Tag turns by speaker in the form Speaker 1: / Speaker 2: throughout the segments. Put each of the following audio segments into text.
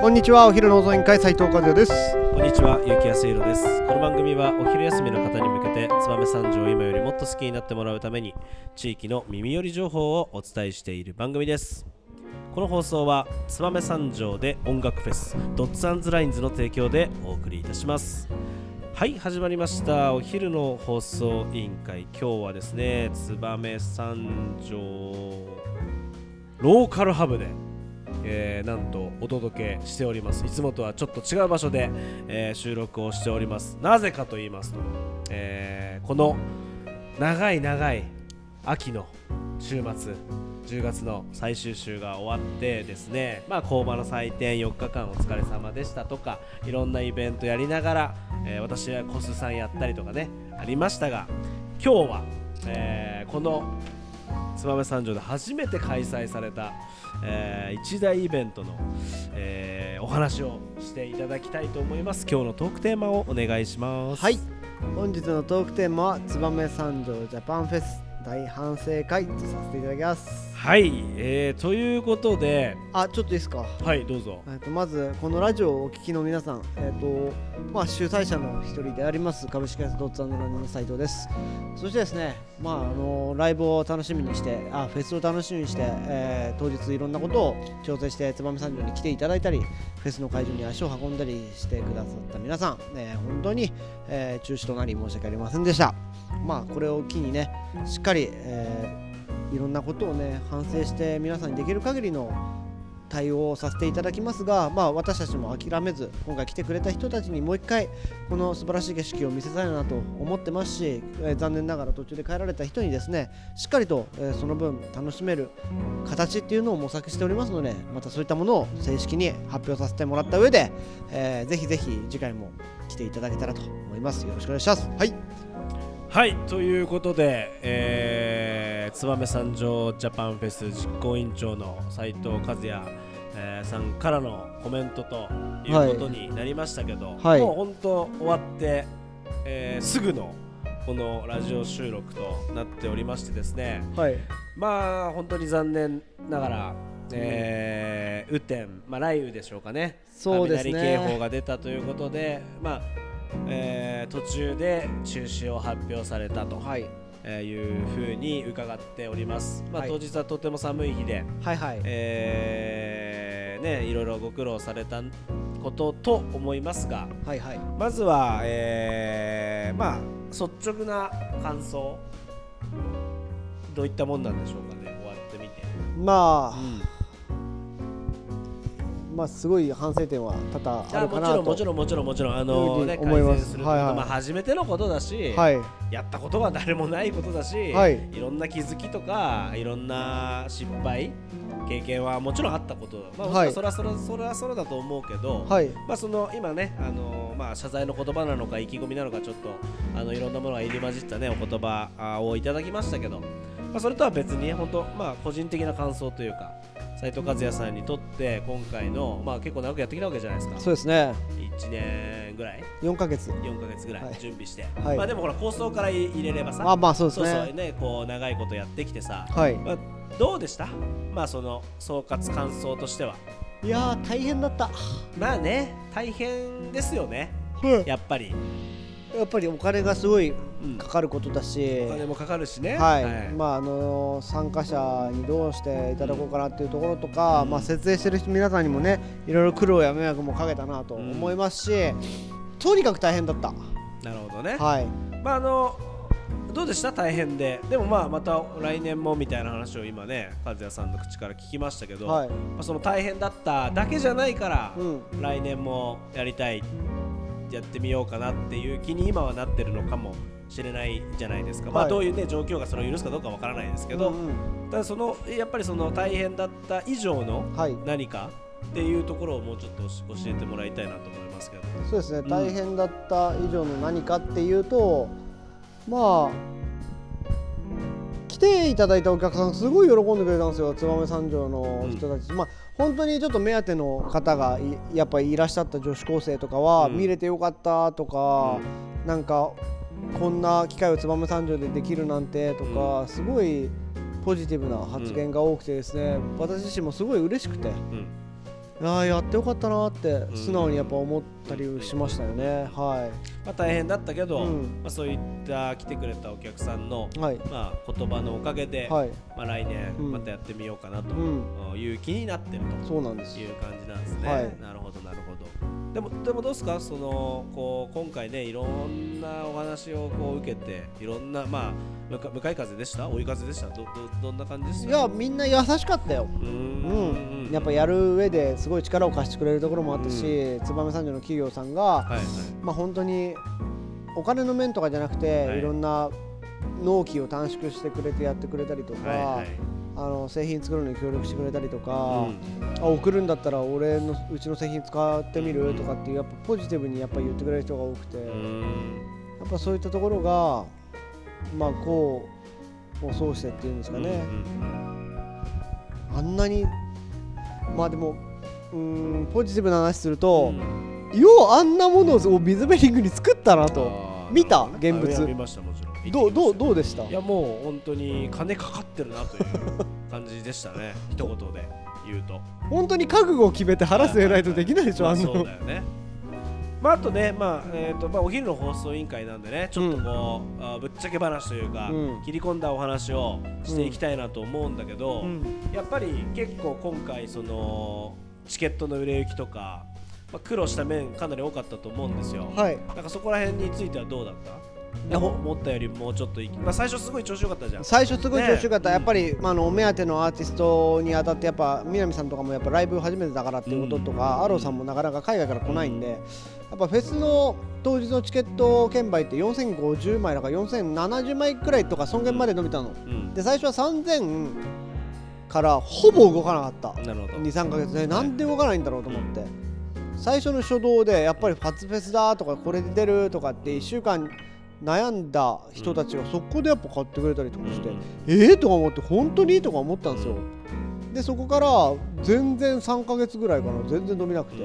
Speaker 1: こんにちはお昼の放送委員会斉藤和也です
Speaker 2: こんにちは、ゆうきやすいろです。この番組はお昼休みの方に向けて、燕三条を今よりもっと好きになってもらうために、地域の耳寄り情報をお伝えしている番組です。この放送は、燕三条で音楽フェス、ドッツアンズラインズの提供でお送りいたします。はい、始まりました。お昼の放送委員会。今日はですね、燕三条ローカルハブで、えーなんとお届けしております。いつもとはちょっと違う場所で、えー収録をしております。なぜかと言いますと、えーこの長い長い秋の週末10月の最終週が終わってですねまあ工場の祭典4日間お疲れ様でしたとかいろんなイベントやりながら、えー私はコスさんやったりとかねありましたが今日は、えーこの燕三条で初めて開催された、えー一大イベントの、えーお話をしていただきたいと思います。今日のトークテーマをお願いします。
Speaker 1: はい。本日のトークテーマは燕三条ジャパンフェス大反省会とさせていただきます。
Speaker 2: はい、えーということで
Speaker 1: あちょっといいですか？
Speaker 2: はいどうぞ。
Speaker 1: えっとまずこのラジオをお聞きの皆さん、えっとまあ、主催者の一人であります株式会社ドッツアンドランの斉藤です。そしてですね、まあ、あのライブを楽しみにしてあフェスを楽しみにして、えー当日いろんなことを調整して燕三条に来ていただいたりフェスの会場に足を運んだりしてくださった皆さん、えー本当に、えー中止となり申し訳ありませんでした。まあこれを機にねしっかり、えーいろんなことをね反省して皆さんにできる限りの対応をさせていただきますが、まあ、私たちも諦めず今回来てくれた人たちにもう一回この素晴らしい景色を見せたいなと思ってますし、えー残念ながら途中で帰られた人にですねしっかりと、えーその分楽しめる形っていうのを模索しておりますのでまたそういったものを正式に発表させてもらった上で、えーぜひぜひ次回も来ていただけたらと思います。よろしくお願いします。はい。
Speaker 2: はい。ということで、えー、燕三条ジャパンフェス実行委員長の斉藤和也、えーさんからのコメントということになりましたけど、
Speaker 1: はい。
Speaker 2: もう本当終わって、えーすぐのこのラジオ収録となっておりましてですね。
Speaker 1: はい。
Speaker 2: まあ本当に残念ながら、えー雨天、まあ、雷雨でしょうかね。
Speaker 1: そうですね。
Speaker 2: 雷警報が出たということで、まあえー途中で中止を発表されたと、
Speaker 1: はい
Speaker 2: えーいうふうに伺っております、まあ、
Speaker 1: はい。
Speaker 2: 当日はとても寒い日で、
Speaker 1: はいはい。
Speaker 2: えーね、いろいろご苦労されたことと思いますが
Speaker 1: はいはい。
Speaker 2: まずは、えーまあ、率直な感想。どういったもんなんでしょうかね。終わってみて。
Speaker 1: まあ、
Speaker 2: うん
Speaker 1: まあすごい反省点は多々あ
Speaker 2: あ
Speaker 1: るかなと。
Speaker 2: もちろんもちろんもちろんもちろん。あのね
Speaker 1: に思います。
Speaker 2: 改善すること、
Speaker 1: はいはい。
Speaker 2: まあ初めてのことだし、
Speaker 1: はい。
Speaker 2: やったことは誰もないことだし、
Speaker 1: はい。
Speaker 2: ろんな気づきとかいろんな失敗経験はもちろんあったこと。まあ、
Speaker 1: はい。
Speaker 2: それはそれはそれはそれだと思うけど、
Speaker 1: はい。
Speaker 2: まあその今ねあのまあ謝罪の言葉なのか意気込みなのかちょっとあのいろんなものが入り混じったねお言葉あをいただきましたけど、まあそれとは別に本当まあ個人的な感想というか斉藤和也さんにとって今回のまあ結構長くやってきたわけじゃないですか。
Speaker 1: そうですね。
Speaker 2: 1年ぐらい
Speaker 1: ？4ヶ月。
Speaker 2: 4ヶ月ぐら
Speaker 1: はい。
Speaker 2: い準備して、
Speaker 1: はい。
Speaker 2: まあでもほら構想から入れればさ。
Speaker 1: まあまあそうです
Speaker 2: そう
Speaker 1: ね
Speaker 2: そうねこう長いことやってきてさ、
Speaker 1: はい。
Speaker 2: まあ、どうでした？まあその総括感想としては。い
Speaker 1: やー大変だった。
Speaker 2: まあね大変ですよね。
Speaker 1: や
Speaker 2: やっぱり、
Speaker 1: っぱりお金がすごい
Speaker 2: うん。
Speaker 1: かかることだし。
Speaker 2: お金もかかるしね。
Speaker 1: はい、まああのー参加者にどうしていただこうかなっていうところとか、
Speaker 2: うん。
Speaker 1: まあ設営してる人皆さんにもねいろいろ苦労や迷惑もかけたなと思いますし、とにかく大変だった。
Speaker 2: なるほどね、
Speaker 1: はい。
Speaker 2: まああのどうでした？大変で。でもまあまた来年もみたいな話を今ね和也さんの口から聞きましたけど、
Speaker 1: はい。
Speaker 2: まあ、その大変だっただけじゃないから、
Speaker 1: うん。
Speaker 2: 来年もやりたいやってみようかなっていう気に今はなってるのかもしれないじゃないですか、まあ
Speaker 1: はい
Speaker 2: どういうね状況がそれを許すかどうかわからないですけど、ただそのやっぱりその大変だった以上の
Speaker 1: はい。
Speaker 2: 何かっていうところをもうちょっと教えてもらいたいなと思いますけど。
Speaker 1: そうですね、
Speaker 2: ん
Speaker 1: 大変だった以上の何かっていうとまあ来ていただいたお客さんすごい喜んでくれたんですよ。燕三条の人たち、まあ本当にちょっと目当ての方がいやっぱりいらっしゃった女子高生とかは、
Speaker 2: うん。
Speaker 1: 見れてよかったとか、なんかこんな機会を燕三条でできるなんてとか、すごいポジティブな発言が多くてですね、私自身もすごい嬉しくて。
Speaker 2: うん
Speaker 1: いやってよかったなって
Speaker 2: ん。
Speaker 1: 素直にやっぱ思ったりしましたよね、は
Speaker 2: まあ、大変だったけど、
Speaker 1: うん。
Speaker 2: まあ、そういった来てくれたお客さんの、
Speaker 1: いはい。
Speaker 2: まあ、言葉のおかげで、
Speaker 1: はい。
Speaker 2: まあ、来年
Speaker 1: うん。
Speaker 2: またやってみようかなと
Speaker 1: うん。
Speaker 2: いう気になってると
Speaker 1: そうなんです。
Speaker 2: いう感じなんですね。
Speaker 1: はい。
Speaker 2: なるほどなるほど。でもでもどうですか？そのこう今回ねいろんなお話をこう受けていろんなまあ向か向かい風でした？追い風でした？どどどんな感じでした？
Speaker 1: いやみんな優しかったよ。
Speaker 2: うー
Speaker 1: うん。
Speaker 2: ん
Speaker 1: やっぱやる上ですごい力を貸してくれるところもあったし、燕三条の企業さんが、
Speaker 2: はいはい。
Speaker 1: まあ本当にお金の面とかじゃなくて、
Speaker 2: はい。
Speaker 1: い、ろんな納期を短縮してくれてやってくれたりとか、
Speaker 2: はいはい
Speaker 1: あの製品作るのに協力してくれたりとか、
Speaker 2: うん。
Speaker 1: あ送るんだったら俺のうちの製品使ってみる？とかっていうやっぱポジティブにやっぱ言ってくれる人が多くて、
Speaker 2: うーん。
Speaker 1: やっぱそういったところがまあこうもうそうしてっていうんですかね、あんなにまあでもうーんポジティブな話すると、ようあんなものを水ベリングに作ったなと見た？現物。
Speaker 2: 見ましたもちろん。
Speaker 1: どうどう
Speaker 2: う
Speaker 1: どうでした？
Speaker 2: いやもう本当に金かかってるなという感じでしたね。一言で言うと。
Speaker 1: 本当に覚悟を決めて腹据えないとできないでしょ、
Speaker 2: まあ
Speaker 1: あんな
Speaker 2: そうだよね。まあ、あとね、まあえーとまあ、お昼の放送委員会なんでねちょっとこう、あぶっちゃけ話というか、
Speaker 1: うん。
Speaker 2: 切り込んだお話をしていきたいなと思うんだけど、
Speaker 1: うん。
Speaker 2: やっぱり結構今回そのチケットの売れ行きとか、まあ、苦労した面かなり多かったと思うんですよ、
Speaker 1: はい。
Speaker 2: なんかそこら辺についてはどうだった？思ったよりもうちょっとまあ、最初すごい調子よかったじゃん。
Speaker 1: 最初すごい調子よかった、
Speaker 2: ね
Speaker 1: やっぱり、まあ、あのお目当てのアーティストにあたってやっぱ南さんとかもやっぱライブ初めてだからっていうこととか、
Speaker 2: うん。
Speaker 1: アローさんもなかなか海外から来ないんで、やっぱフェスの当日のチケット券売って4050枚だから4070枚くらいとかそんげんまで伸びたの、
Speaker 2: うん。
Speaker 1: で最初は3000からほぼ動かなかった。
Speaker 2: なるほど。
Speaker 1: 23ヶ月。でなんで動かないんだろうと思って、最初の初動でやっぱり初フェスだとかこれで出るとかって1週間悩んだ人たちがそこでやっぱ買ってくれたりとかして、えー？とか思って本当にとか思ったんですよ。でそこから全然3ヶ月ぐらいかな全然伸びなくて、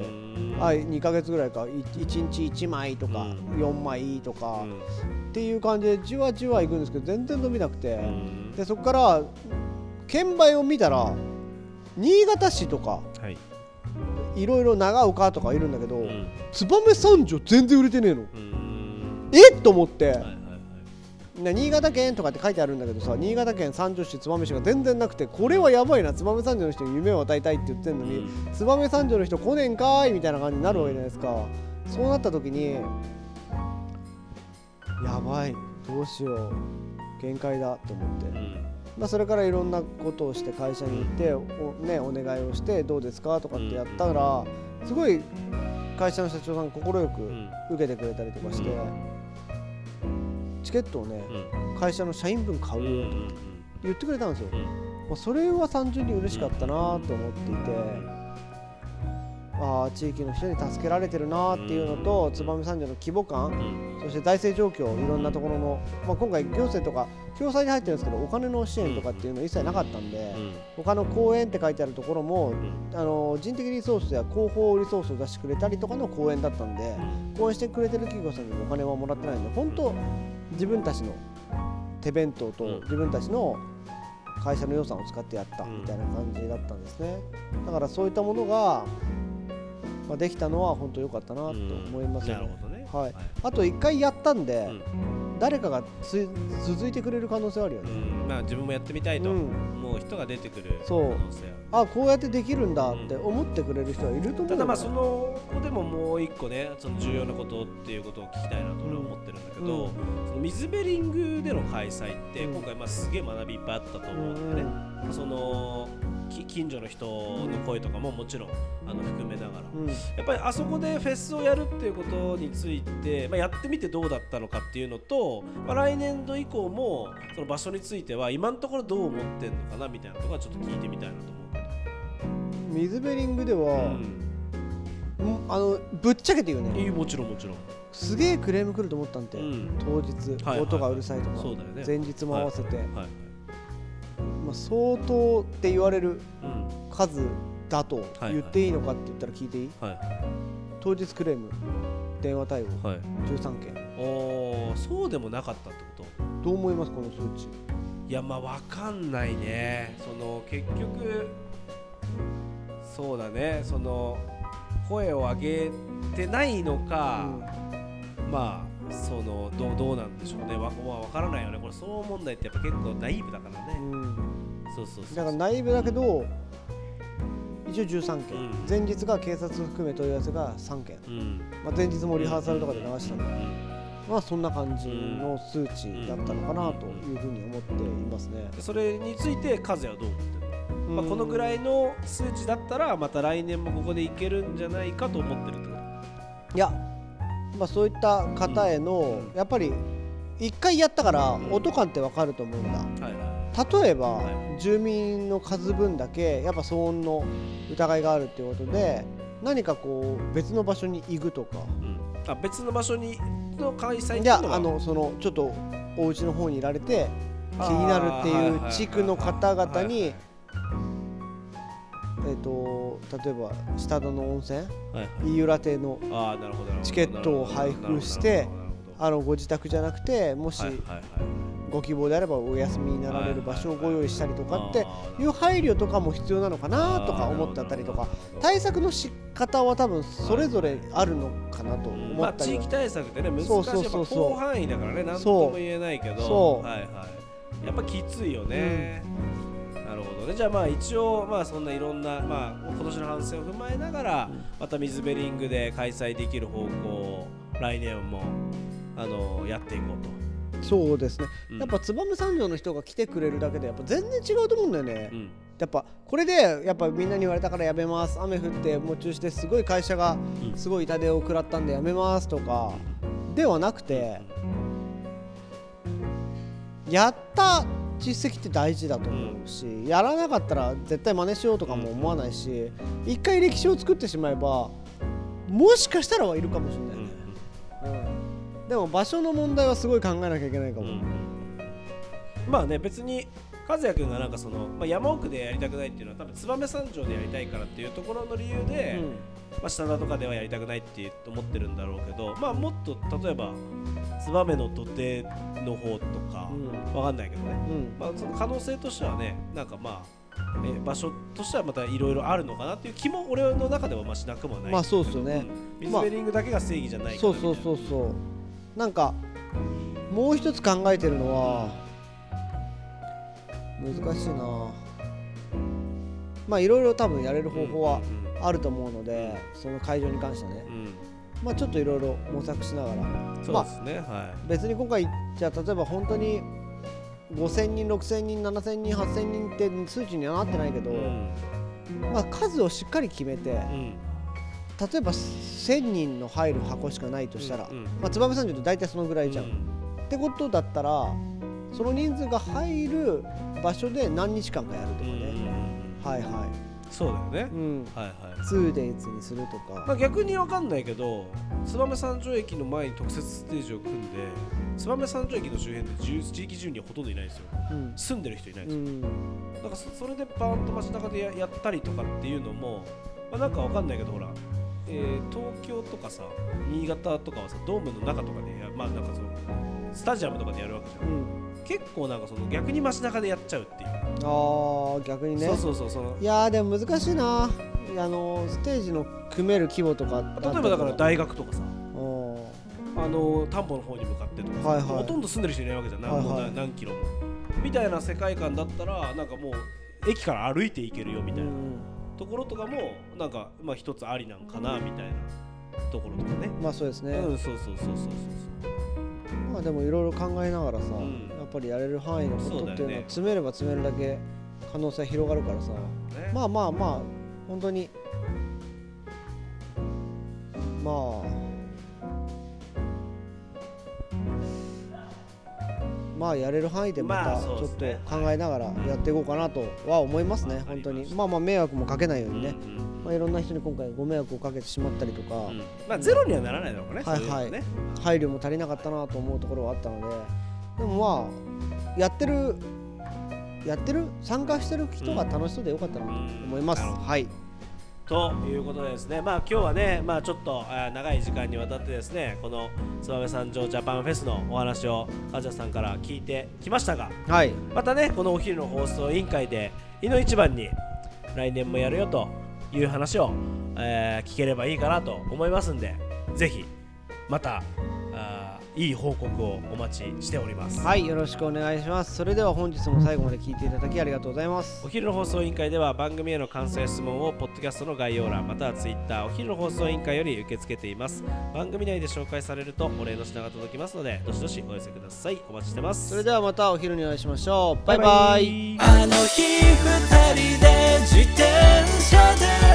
Speaker 1: あ2ヶ月ぐらいか1日1枚とか
Speaker 2: うん。
Speaker 1: 4枚とか、
Speaker 2: うん。
Speaker 1: っていう感じでじわじわいくんですけど全然伸びなくて、
Speaker 2: うん。
Speaker 1: でそこから券売を見たら新潟市とか
Speaker 2: はい。
Speaker 1: いろいろ長岡とかいるんだけど、
Speaker 2: うん。
Speaker 1: 燕三条全然売れてねえの。
Speaker 2: うん
Speaker 1: えっと思って、
Speaker 2: はいはいはい。
Speaker 1: ね新潟県とかって書いてあるんだけどさ新潟県三条市燕市が全然なくてこれはやばいな燕三条の人に夢を与えたいって言ってんのに、燕三条の人来ねんかーいみたいな感じになるわけじゃないですか。そうなった時にやばいどうしよう限界だと思って、
Speaker 2: うん。
Speaker 1: まあ、それからいろんなことをして会社に行ってお,、ね、お願いをしてどうですかとかってやったらすごい会社の社長さん快く
Speaker 2: うん。
Speaker 1: 受けてくれたりとかして、チケットをね
Speaker 2: うん。
Speaker 1: 会社の社員分買うよと
Speaker 2: ん
Speaker 1: 言ってくれたんですよ、
Speaker 2: うん。
Speaker 1: まあ、それは単純に嬉しかったなと思っていて。ああ地域の人に助けられてるなっていうのと燕三条の規模感
Speaker 2: うん。
Speaker 1: そして財政状況いろんなところの、まあ、今回行政とか共済に入ってるんですけどお金の支援とかっていうのは一切なかったんで
Speaker 2: うん。
Speaker 1: 他の公園って書いてあるところも
Speaker 2: うん。
Speaker 1: あの人的リソースや広報リソースを出してくれたりとかの公園だったんで応援してくれてる企業さんにもお金はもらってないんで本当自分たちの手弁当と
Speaker 2: うん。
Speaker 1: 自分たちの会社の予算を使ってやった
Speaker 2: うん。
Speaker 1: みたいな感じだったんですね。だからそういったものが、まあ、できたのは本当良かったなと思いますね。
Speaker 2: るほどね
Speaker 1: はい。あと1回やったんで、
Speaker 2: うん。
Speaker 1: 誰かがつ続いてくれる可能性はあるよ
Speaker 2: う
Speaker 1: ね、
Speaker 2: ん。まあ自分もやってみたいと
Speaker 1: うん。
Speaker 2: 思う人が出てくる可能性ある。
Speaker 1: あこうやってできるんだって思ってくれる人はいると思うよ
Speaker 2: ただまあそのここでももう一個ねその重要なことっていうことを聞きたいなと俺は思ってるんだけど、
Speaker 1: うん。
Speaker 2: その水ベリングでの開催って
Speaker 1: うん。
Speaker 2: 今回まあすげえ学びいっぱいあったと思うんだよね、そのき近所の人の声とかももちろんあの含めながら、
Speaker 1: うん。
Speaker 2: やっぱりあそこでフェスをやるっていうことについて、まあ、やってみてどうだったのかっていうのと、まあ、来年度以降もその場所については今のところどう思ってんのかなみたいなところはちょっと聞いてみたいなと思うけど。
Speaker 1: 水ベリングでは、
Speaker 2: うん。
Speaker 1: うんあのぶっちゃけて言うね。
Speaker 2: いいもちろんもちろん。
Speaker 1: すげえクレーム来ると思ったんで、
Speaker 2: うん。
Speaker 1: 当日、
Speaker 2: はいはい
Speaker 1: 音がうるさいとか、
Speaker 2: ね。
Speaker 1: 前日も合わせて、
Speaker 2: はい。
Speaker 1: まあ、相当って言われる
Speaker 2: うん。
Speaker 1: 数だと
Speaker 2: はい
Speaker 1: 言っていいのかって言ったら聞いていい、
Speaker 2: はい。
Speaker 1: 当日クレーム電話対応
Speaker 2: はい。
Speaker 1: 13件。
Speaker 2: おーそうでもなかったってこと？
Speaker 1: どう思います？この数値。
Speaker 2: いやまあわかんないね。その結局そうだね。その声を上げてないのか、まあそのどうどうなんでしょうね。わ、まあ、分からないよね。これ騒音問題ってやっぱ結構ナイーブだからね、
Speaker 1: うん。
Speaker 2: そうそうそう
Speaker 1: だから内部だけど一応13件、
Speaker 2: うん。
Speaker 1: 前日が警察含め問い合わせが3件、
Speaker 2: うん。
Speaker 1: まあ、前日もリハーサルとかで流したんで、
Speaker 2: うん。
Speaker 1: まあそんな感じの数値だったのかなというふうに思っていますね。
Speaker 2: でそれについて和也はどう思ってるの、まあ、このぐら
Speaker 1: い
Speaker 2: いの数値だったらまた来年もここでいけるんじゃないかと思ってるってこ
Speaker 1: いや、まあ、そういった方への、やっぱり一回やったから
Speaker 2: うん。
Speaker 1: 音感ってわかると思うんだ。例えば、
Speaker 2: は
Speaker 1: 住民の数分だけやっぱ騒音の疑いがあるっていうことで何かこう別の場所に行くとか。
Speaker 2: い、うん、あ別の場所にの開催
Speaker 1: いやあのそのちょっとお家の方にいられて気になるっていう地区の方々にえっと例えば下田の温泉？飯浦亭のチケットを配布してあのご自宅じゃなくてもしご希望であればお休みになられる場所をご用意したりとかっていう配慮とかも必要なのかなとか思ってたりとか。対策の仕方は多分それぞれあるのかなと思
Speaker 2: まあ
Speaker 1: ったりは。
Speaker 2: 地域対策ってね難しい
Speaker 1: そうそう
Speaker 2: やっぱ
Speaker 1: そう。そう
Speaker 2: 広範囲だからね何とも言えないけど。やっぱきついよね、なるほどね。じゃあまあ一応まあそんないろんなまあ今年の反省を踏まえながら、また水ベリングで開催できる方向を来年もあのやっていこうと。
Speaker 1: そうですね。
Speaker 2: うん。
Speaker 1: やっぱ燕三条の人が来てくれるだけでやっぱ全然違うと思うんだよね。
Speaker 2: うん。
Speaker 1: やっぱこれでやっぱみんなに言われたからやめます。雨降ってもう中止ですごい会社が
Speaker 2: うん。
Speaker 1: すごい痛手を食らったんでやめます。とかではなくてやった実績って大事だと思うし、やらなかったら絶対真似しようとかも思わないし、一回歴史を作ってしまえばもしかしたらはいるかもしれない。ね、うんでも場所の問題はすごい考えなきゃいけないかも、
Speaker 2: うんまあね別に和也君がなんかその、まあ、山奥でやりたくないっていうのは多分燕三条でやりたいからっていうところの理由で、まあ、下田とかではやりたくないって思ってるんだろうけど、まあ、もっと例えば燕の土手の方とか、
Speaker 1: うん。
Speaker 2: わかんないけどね、
Speaker 1: うん。
Speaker 2: まあ、その可能性としてはねなんかまあ、え場所としてはまたいろいろあるのかなっていう気も俺の中ではまあしなくもない。
Speaker 1: まあそうっすよね、
Speaker 2: うん。水ベリングだけが正義じゃないから。
Speaker 1: そうそうそうそう。なんかもう一つ考えてるのは難しいな。まあいろいろ多分やれる方法はあると思うので、その会場に関してはね。
Speaker 2: うん。うん
Speaker 1: まあちょっといろいろ模索しながら。
Speaker 2: うんそうですね、は
Speaker 1: 別に今回じゃあ例えば本当に5000人6000人7000人8000人って数値にはなってないけど、
Speaker 2: い、うん。
Speaker 1: まあ数をしっかり決めて
Speaker 2: うん。
Speaker 1: 例えば1000人の入る箱しかないとしたら、
Speaker 2: うんうん。
Speaker 1: まあ燕三条って大体そのぐらいじゃん、ってことだったらその人数が入る場所で何日間かやるとか
Speaker 2: うんうん
Speaker 1: ね、はいは
Speaker 2: そうだよね。
Speaker 1: い、、うん、
Speaker 2: はいはい。
Speaker 1: 2days にするとか、
Speaker 2: まあ、逆にわかんないけど燕三条駅の前に特設ステージを組んで燕三条駅の周辺で住地域住人はほとんどいないんですよ。
Speaker 1: うん。
Speaker 2: 住んでる人いないんですよ、
Speaker 1: うん。
Speaker 2: だからそそれでバーンと街中でややったりとかっていうのも、まあ、なんかわかんないけどほら、えー東京とかさ新潟とかはさドームの中とかでやまあなんかそのスタジアムとかでやるわけじゃん。
Speaker 1: うん、
Speaker 2: 結構なんかその逆に街中でやっちゃうっていう、
Speaker 1: あー逆にね。
Speaker 2: そうそうそうその。
Speaker 1: いやーでも難しいな。あのステージの組める規模とか
Speaker 2: 例えばだから大学とかさ。
Speaker 1: うん
Speaker 2: あの田んぼの方に向かってとかさ、
Speaker 1: はいはい。
Speaker 2: ほとんど住んでる人いないわけじゃん、
Speaker 1: はいはい。
Speaker 2: もうな何キロも。みたいな世界観だったらなんかもう駅から歩いて行けるよみたいな。ところとかもなんかまあ一つありなんかなみたいなところとかね、
Speaker 1: まあそうですね、
Speaker 2: うんそうそうそうそうそう。
Speaker 1: まあでもいろいろ考えながらさ、
Speaker 2: ん。
Speaker 1: やっぱりやれる範囲のことっていうのは詰めれば詰めるだけ可能性広がるからさ。まあまあまあ本当に。まあ。まあやれる範囲でま
Speaker 2: まあ
Speaker 1: たちょっと考えながらやっていこうかなとは思いますね、本当に。まあまあ迷惑もかけないようにね、まあ、いろんな人に今回ご迷惑をかけてしまったりとか、
Speaker 2: うん。まあゼロにはならないだろうね、
Speaker 1: はい
Speaker 2: そううのね。
Speaker 1: 配慮も足りなかったなと思うところはあったので。でもまあやってるやってる？参加してる人が楽しそうでよかったなと思います、はい。
Speaker 2: ということでですね、まあ今日はね、まあちょっと長い時間にわたってですね、この燕三条ジャパンフェスのお話を和也さんから聞いてきましたが、
Speaker 1: はい。
Speaker 2: またね、このお昼の放送委員会で、いの一番に来年もやるよという話を、えー聞ければいいかなと思いますんでぜひまたいい報告をお待ちしております、
Speaker 1: はいよろしくお願いします。それでは本日も最後まで聞いていただきありがとうございます。
Speaker 2: お昼の放送委員会では番組への感想や質問をポッドキャストの概要欄またはツイッターお昼の放送委員会より受け付けています。番組内で紹介されるとお礼の品が届きますのでどしどしお寄せください。お待ちしてます。
Speaker 1: それではまたお昼にお会いしましょう。バイバイ。
Speaker 2: イ
Speaker 3: あの日二人で自転車で